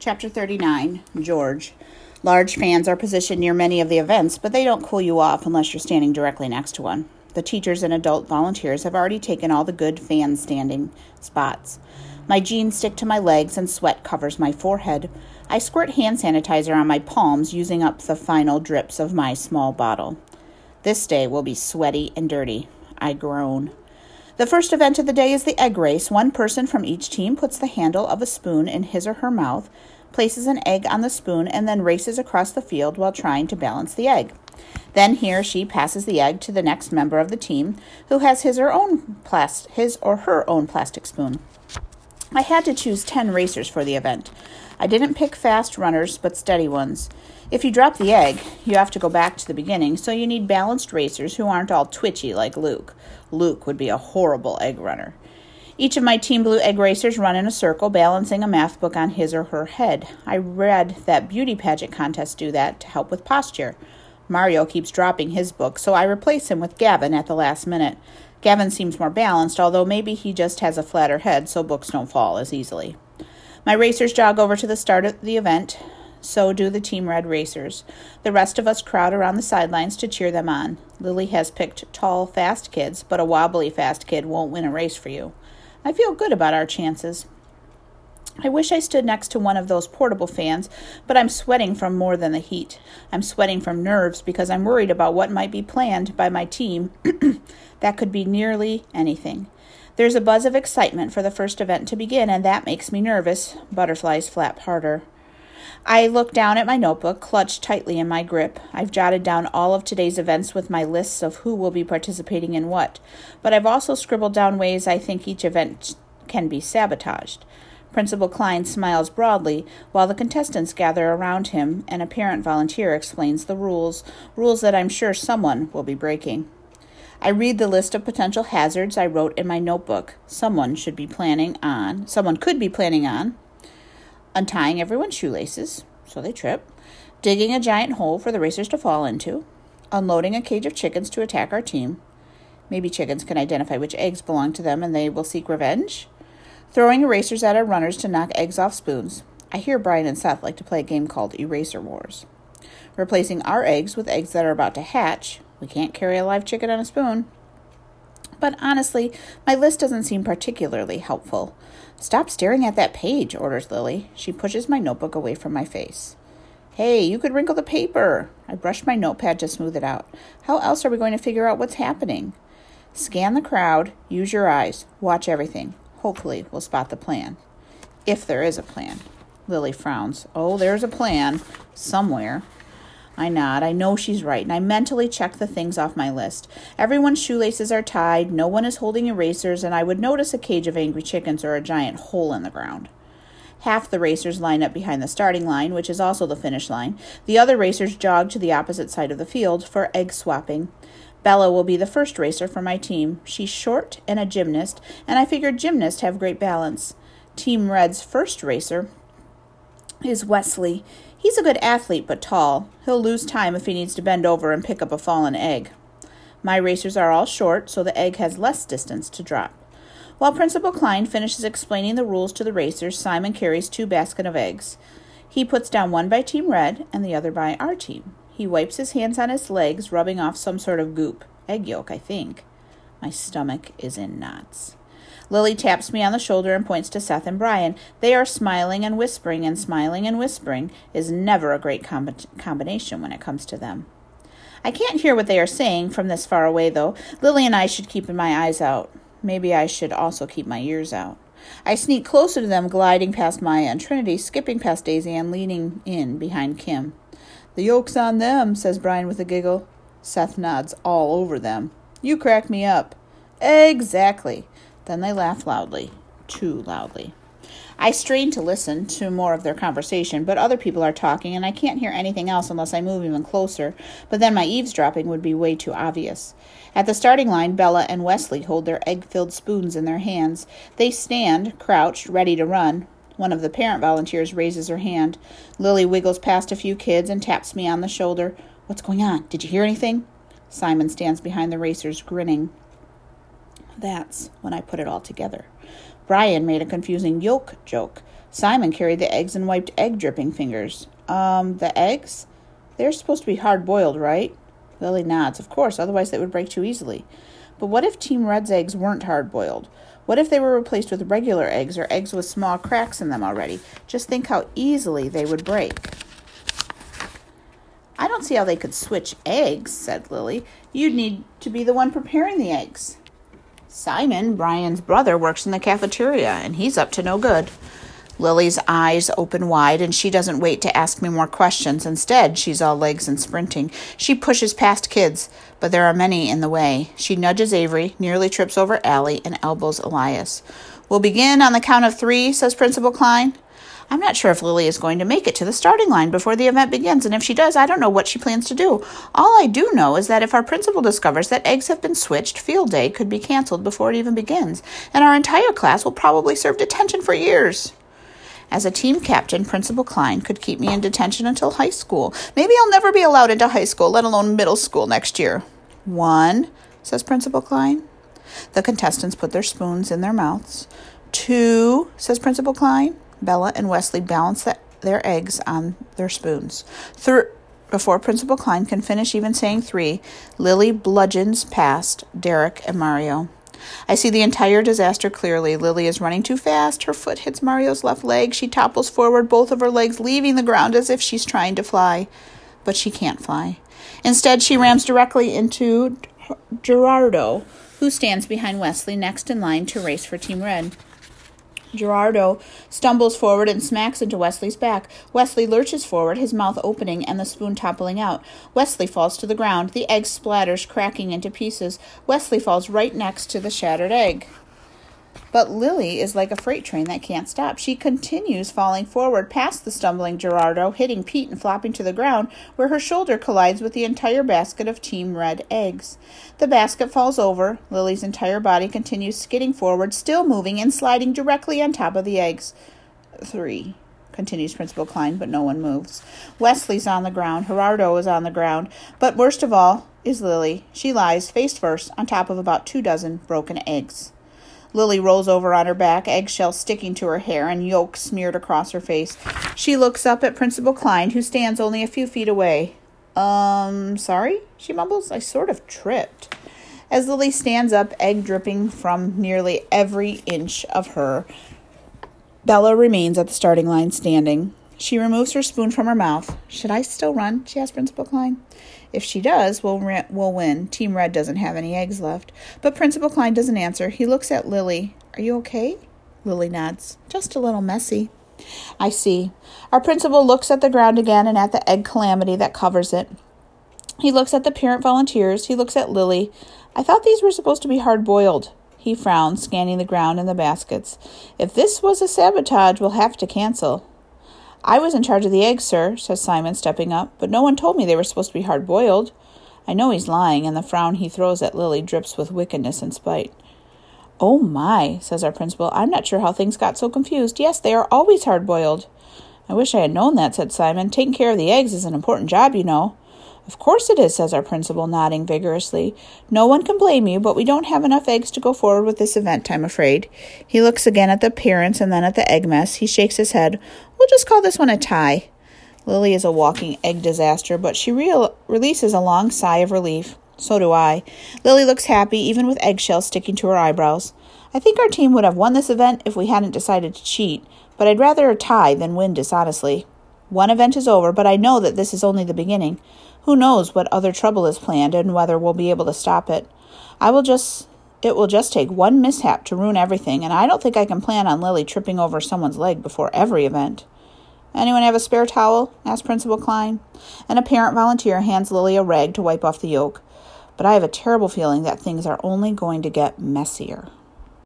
Chapter 39 George. Large fans are positioned near many of the events, but they don't cool you off unless you're standing directly next to one. The teachers and adult volunteers have already taken all the good fan standing spots. My jeans stick to my legs and sweat covers my forehead. I squirt hand sanitizer on my palms, using up the final drips of my small bottle. This day will be sweaty and dirty. I groan. The first event of the day is the egg race. One person from each team puts the handle of a spoon in his or her mouth, places an egg on the spoon, and then races across the field while trying to balance the egg. Then he or she passes the egg to the next member of the team, who has his or own plast- his or her own plastic spoon. I had to choose 10 racers for the event. I didn't pick fast runners, but steady ones. If you drop the egg, you have to go back to the beginning, so you need balanced racers who aren't all twitchy like Luke. Luke would be a horrible egg runner. Each of my Team Blue egg racers run in a circle, balancing a math book on his or her head. I read that beauty pageant contests do that to help with posture. Mario keeps dropping his book, so I replace him with Gavin at the last minute. Gavin seems more balanced, although maybe he just has a flatter head so books don't fall as easily. My racers jog over to the start of the event. So do the Team Red racers. The rest of us crowd around the sidelines to cheer them on. Lily has picked tall, fast kids, but a wobbly, fast kid won't win a race for you. I feel good about our chances. I wish I stood next to one of those portable fans, but I'm sweating from more than the heat. I'm sweating from nerves because I'm worried about what might be planned by my team. that could be nearly anything. There's a buzz of excitement for the first event to begin, and that makes me nervous. Butterflies flap harder. I look down at my notebook, clutched tightly in my grip. I've jotted down all of today's events with my lists of who will be participating in what, but I've also scribbled down ways I think each event can be sabotaged. Principal Klein smiles broadly while the contestants gather around him and a parent volunteer explains the rules, rules that I'm sure someone will be breaking. I read the list of potential hazards I wrote in my notebook. Someone should be planning on, someone could be planning on untying everyone's shoelaces so they trip, digging a giant hole for the racers to fall into, unloading a cage of chickens to attack our team. Maybe chickens can identify which eggs belong to them and they will seek revenge. Throwing erasers at our runners to knock eggs off spoons. I hear Brian and Seth like to play a game called Eraser Wars. Replacing our eggs with eggs that are about to hatch. We can't carry a live chicken on a spoon. But honestly, my list doesn't seem particularly helpful. Stop staring at that page, orders Lily. She pushes my notebook away from my face. Hey, you could wrinkle the paper. I brush my notepad to smooth it out. How else are we going to figure out what's happening? Scan the crowd, use your eyes, watch everything. Hopefully, we'll spot the plan. If there is a plan. Lily frowns. Oh, there's a plan. Somewhere. I nod. I know she's right, and I mentally check the things off my list. Everyone's shoelaces are tied, no one is holding erasers, and I would notice a cage of angry chickens or a giant hole in the ground. Half the racers line up behind the starting line, which is also the finish line. The other racers jog to the opposite side of the field for egg swapping. Bella will be the first racer for my team. She's short and a gymnast, and I figured gymnasts have great balance. Team Red's first racer is Wesley. He's a good athlete, but tall. He'll lose time if he needs to bend over and pick up a fallen egg. My racers are all short, so the egg has less distance to drop. While Principal Klein finishes explaining the rules to the racers, Simon carries two baskets of eggs. He puts down one by Team Red and the other by our team. He wipes his hands on his legs, rubbing off some sort of goop. Egg yolk, I think. My stomach is in knots. Lily taps me on the shoulder and points to Seth and Brian. They are smiling and whispering, and smiling and whispering is never a great com- combination when it comes to them. I can't hear what they are saying from this far away, though. Lily and I should keep my eyes out. Maybe I should also keep my ears out. I sneak closer to them, gliding past Maya and Trinity, skipping past Daisy, and leaning in behind Kim. The yolk's on them, says Brian with a giggle. Seth nods all over them. You crack me up. Exactly. Then they laugh loudly, too loudly. I strain to listen to more of their conversation, but other people are talking, and I can't hear anything else unless I move even closer. But then my eavesdropping would be way too obvious. At the starting line, Bella and Wesley hold their egg filled spoons in their hands. They stand, crouched, ready to run. One of the parent volunteers raises her hand. Lily wiggles past a few kids and taps me on the shoulder. What's going on? Did you hear anything? Simon stands behind the racers, grinning. That's when I put it all together. Brian made a confusing yolk joke. Simon carried the eggs and wiped egg dripping fingers. Um, the eggs? They're supposed to be hard boiled, right? Lily nods. Of course, otherwise they would break too easily. But what if Team Red's eggs weren't hard boiled? What if they were replaced with regular eggs or eggs with small cracks in them already? Just think how easily they would break. I don't see how they could switch eggs, said Lily. You'd need to be the one preparing the eggs. Simon, Brian's brother, works in the cafeteria, and he's up to no good. Lily's eyes open wide, and she doesn't wait to ask me more questions. Instead, she's all legs and sprinting. She pushes past kids, but there are many in the way. She nudges Avery, nearly trips over Allie, and elbows Elias. We'll begin on the count of three, says Principal Klein. I'm not sure if Lily is going to make it to the starting line before the event begins, and if she does, I don't know what she plans to do. All I do know is that if our principal discovers that eggs have been switched, field day could be canceled before it even begins, and our entire class will probably serve detention for years. As a team captain, Principal Klein could keep me in detention until high school. Maybe I'll never be allowed into high school, let alone middle school next year. One, says Principal Klein. The contestants put their spoons in their mouths. Two, says Principal Klein. Bella and Wesley balance the, their eggs on their spoons. Before Principal Klein can finish even saying three, Lily bludgeons past Derek and Mario. I see the entire disaster clearly. Lily is running too fast. Her foot hits Mario's left leg. She topples forward, both of her legs leaving the ground as if she's trying to fly. But she can't fly. Instead, she rams directly into Gerardo, who stands behind Wesley next in line to race for Team Red. Gerardo stumbles forward and smacks into Wesley's back. Wesley lurches forward, his mouth opening and the spoon toppling out. Wesley falls to the ground. The egg splatters, cracking into pieces. Wesley falls right next to the shattered egg. But Lily is like a freight train that can't stop. She continues falling forward past the stumbling Gerardo, hitting Pete and flopping to the ground, where her shoulder collides with the entire basket of Team Red eggs. The basket falls over. Lily's entire body continues skidding forward, still moving and sliding directly on top of the eggs. Three, continues Principal Klein, but no one moves. Wesley's on the ground. Gerardo is on the ground. But worst of all is Lily. She lies face first on top of about two dozen broken eggs. Lily rolls over on her back, eggshells sticking to her hair and yolk smeared across her face. She looks up at Principal Klein, who stands only a few feet away. Um, sorry? She mumbles. I sort of tripped. As Lily stands up, egg dripping from nearly every inch of her, Bella remains at the starting line standing. She removes her spoon from her mouth. Should I still run? she asks Principal Klein. If she does, we'll, we'll win. Team Red doesn't have any eggs left. But Principal Klein doesn't answer. He looks at Lily. Are you okay? Lily nods. Just a little messy. I see. Our principal looks at the ground again and at the egg calamity that covers it. He looks at the parent volunteers. He looks at Lily. I thought these were supposed to be hard boiled. He frowns, scanning the ground and the baskets. If this was a sabotage, we'll have to cancel. I was in charge of the eggs, sir, says Simon, stepping up, but no one told me they were supposed to be hard boiled. I know he's lying, and the frown he throws at Lily drips with wickedness and spite. Oh my, says our principal. I'm not sure how things got so confused. Yes, they are always hard boiled. I wish I had known that, said Simon. Taking care of the eggs is an important job, you know. Of course it is, says our principal, nodding vigorously. No one can blame you, but we don't have enough eggs to go forward with this event, I'm afraid. He looks again at the parents and then at the egg mess. He shakes his head. We'll just call this one a tie. Lily is a walking egg disaster, but she real- releases a long sigh of relief. So do I. Lily looks happy, even with eggshells sticking to her eyebrows. I think our team would have won this event if we hadn't decided to cheat, but I'd rather a tie than win dishonestly. One event is over, but I know that this is only the beginning. Who knows what other trouble is planned and whether we'll be able to stop it. I will just it will just take one mishap to ruin everything, and I don't think I can plan on Lily tripping over someone's leg before every event. Anyone have a spare towel? asked Principal Klein. And a parent volunteer hands Lily a rag to wipe off the yolk. But I have a terrible feeling that things are only going to get messier.